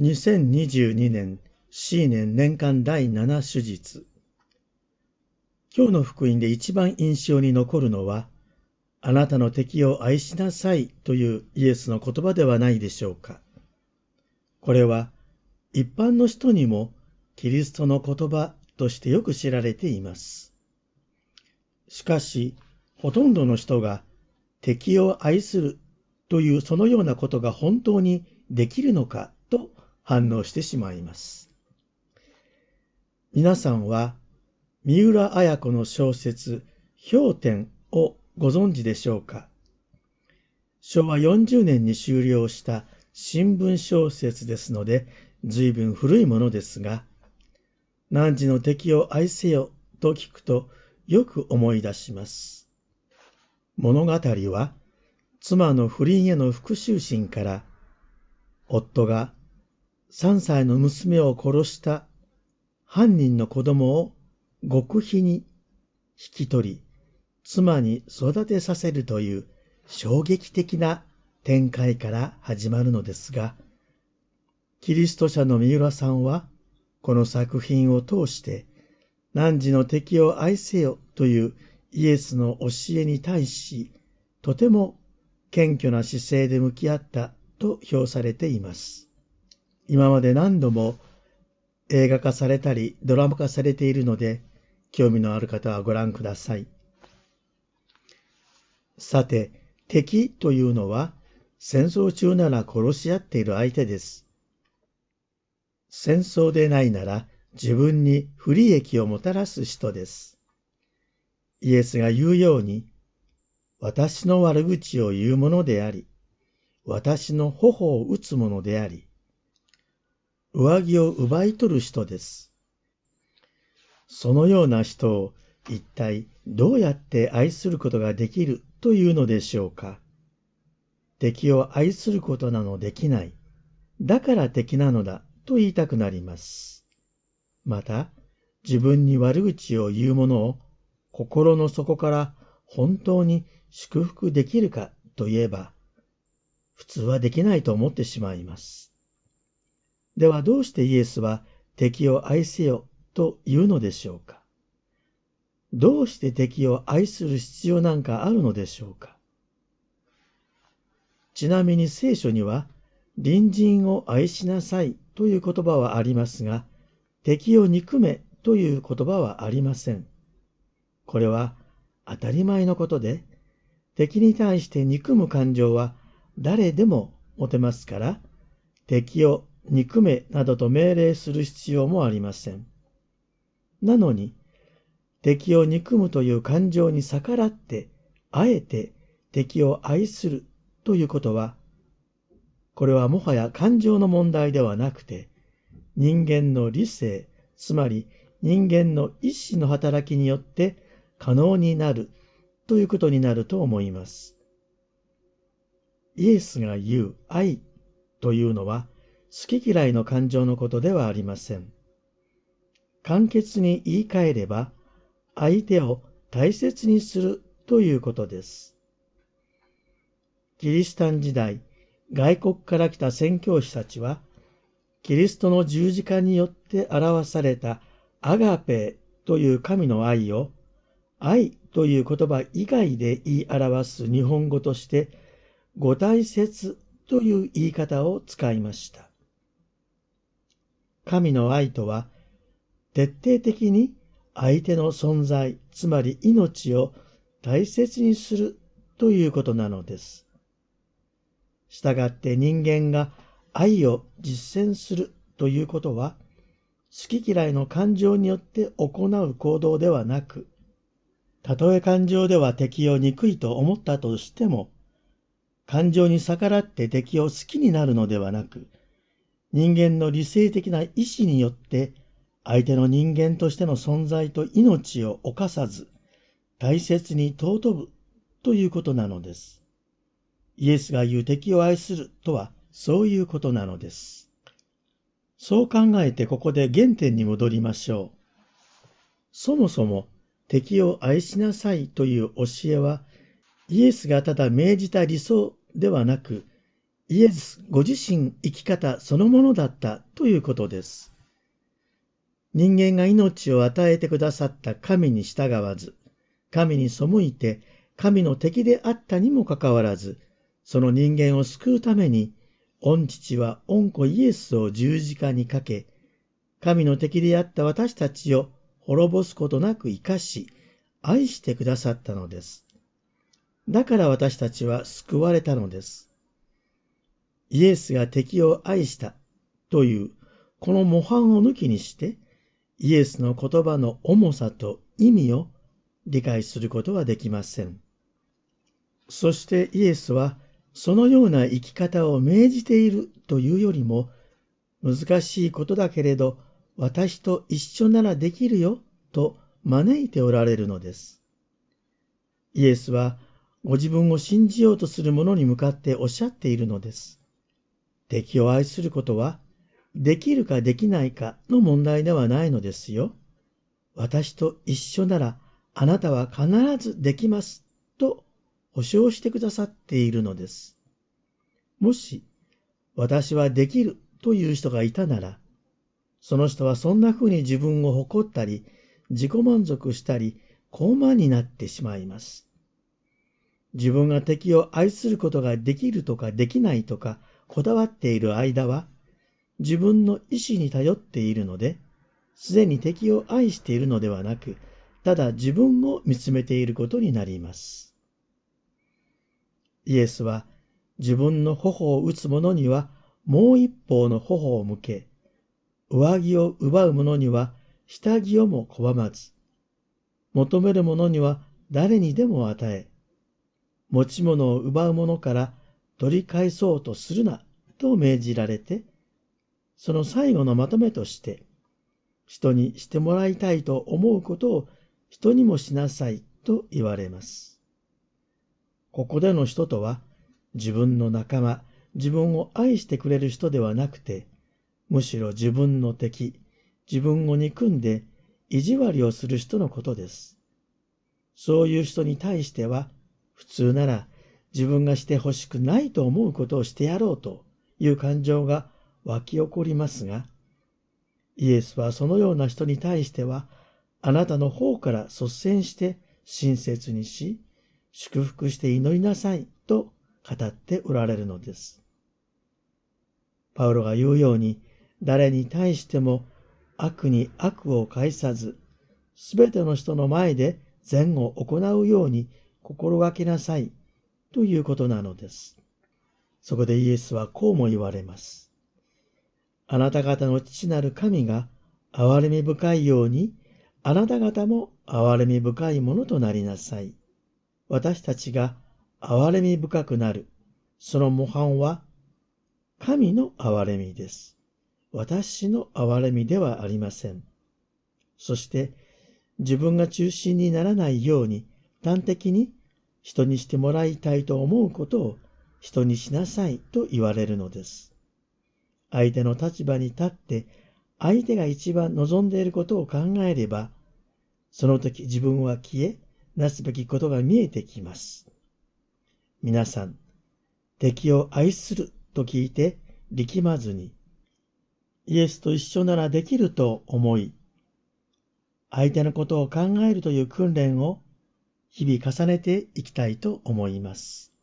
2022年 C 年年間第7手術今日の福音で一番印象に残るのはあなたの敵を愛しなさいというイエスの言葉ではないでしょうか。これは一般の人にもキリストの言葉としてよく知られています。しかし、ほとんどの人が敵を愛するというそのようなことが本当にできるのか反応してしまいます。皆さんは三浦綾子の小説氷点をご存知でしょうか？昭和40年に終了した新聞小説ですので随分古いものですが汝の敵を愛せよと聞くとよく思い出します。物語は妻の不倫への復讐心から夫が3歳の娘を殺した犯人の子供を極秘に引き取り、妻に育てさせるという衝撃的な展開から始まるのですが、キリスト者の三浦さんは、この作品を通して、汝の敵を愛せよというイエスの教えに対し、とても謙虚な姿勢で向き合ったと評されています。今まで何度も映画化されたりドラマ化されているので、興味のある方はご覧ください。さて、敵というのは戦争中なら殺し合っている相手です。戦争でないなら自分に不利益をもたらす人です。イエスが言うように、私の悪口を言うものであり、私の頬を打つものであり、上着を奪い取る人です。そのような人を一体どうやって愛することができるというのでしょうか。敵を愛することなどできない。だから敵なのだと言いたくなります。また、自分に悪口を言う者を心の底から本当に祝福できるかといえば、普通はできないと思ってしまいます。ではどうしてイエスは敵を愛せよと言うのでしょうか？どうして敵を愛する必要なんかあるのでしょうか？ちなみに聖書には、隣人を愛しなさいという言葉はありますが、敵を憎めという言葉はありません。これは当たり前のことで、敵に対して憎む感情は誰でも持てますから、敵を憎めなどと命令する必要もありません。なのに、敵を憎むという感情に逆らって、あえて敵を愛するということは、これはもはや感情の問題ではなくて、人間の理性、つまり人間の意志の働きによって可能になるということになると思います。イエスが言う愛というのは好き嫌いの感情のことではありません。簡潔に言い換えれば、相手を大切にするということです。キリシタン時代、外国から来た宣教師たちは、キリストの十字架によって表されたアガペという神の愛を、愛という言葉以外で言い表す日本語として、ご大切という言い方を使いました。神の愛とは、徹底的に相手の存在、つまり命を大切にするということなのです。したがって人間が愛を実践するということは、好き嫌いの感情によって行う行動ではなく、たとえ感情では敵を憎いと思ったとしても、感情に逆らって敵を好きになるのではなく、人間の理性的な意志によって相手の人間としての存在と命を犯さず、大切に尊ぶということなのです。イエスが言う敵を愛するとはそういうことなのです。そう考えてここで原点に戻りましょう。そもそも敵を愛しなさいという教えはイエスがただ命じた理想ではなくイエスご自身生き方そのものだったということです。人間が命を与えてくださった神に従わず、神に背いて神の敵であったにもかかわらず、その人間を救うために、御父は御子イエスを十字架にかけ、神の敵であった私たちを滅ぼすことなく生かし、愛してくださったのです。だから私たちは救われたのです。イエスが敵を愛したというこの模範を抜きにして、イエスの言葉の重さと意味を理解することはできません。そしてイエスはそのような生き方を命じているというよりも難しいことだけれど私と一緒ならできるよと招いておられるのです。イエスはご自分を信じようとする者に向かっておっしゃっているのです。敵を愛することはできるかできないかの問題ではないのですよ。私と一緒ならあなたは必ずできますと保証してくださっているのです。もし私はできるという人がいたなら、その人はそんな風に自分を誇ったり、自己満足したり、高慢になってしまいます。自分が敵を愛することができるとかできないとかこだわっている間は、自分の意志に頼っているので、すでに敵を愛しているのではなく、ただ自分を見つめていることになります。イエスは自分の頬を打つ者にはもう一方の頬を向け、上着を奪う者には下着をも拒まず、求める者には誰にでも与え、持ち物を奪う者から取り返そうとするなと命じられて、その最後のまとめとして、人にしてもらいたいと思うことを人にもしなさいと言われます。ここでの人とは、自分の仲間、自分を愛してくれる人ではなくて、むしろ自分の敵、自分を憎んで意地悪をする人のことです。そういう人に対しては、普通なら自分がしてほしくないと思うことをしてやろうという感情が湧き起こりますが、イエスはそのような人に対しては、あなたの方から率先して親切にし、祝福して祈りなさいと語っておられるのです。パウロが言うように、誰に対しても悪に悪を返さず、すべての人の前で善を行うように心がけなさいということなのです。そこでイエスはこうも言われます。あなた方の父なる神が憐れみ深いように、あなた方も憐れみ深いものとなりなさい。私たちが憐れみ深くなる。その模範は神の憐れみです。私の憐れみではありません。そして、自分が中心にならないように、端的に人にしてもらいたいと思うことを人にしなさいと言われるのです。相手の立場に立って、相手が一番望んでいることを考えれば、その時自分は消え、なすべきことが見えてきます。皆さん、敵を愛すると聞いて力まずに、イエスと一緒ならできると思い、相手のことを考えるという訓練を日々重ねていきたいと思います。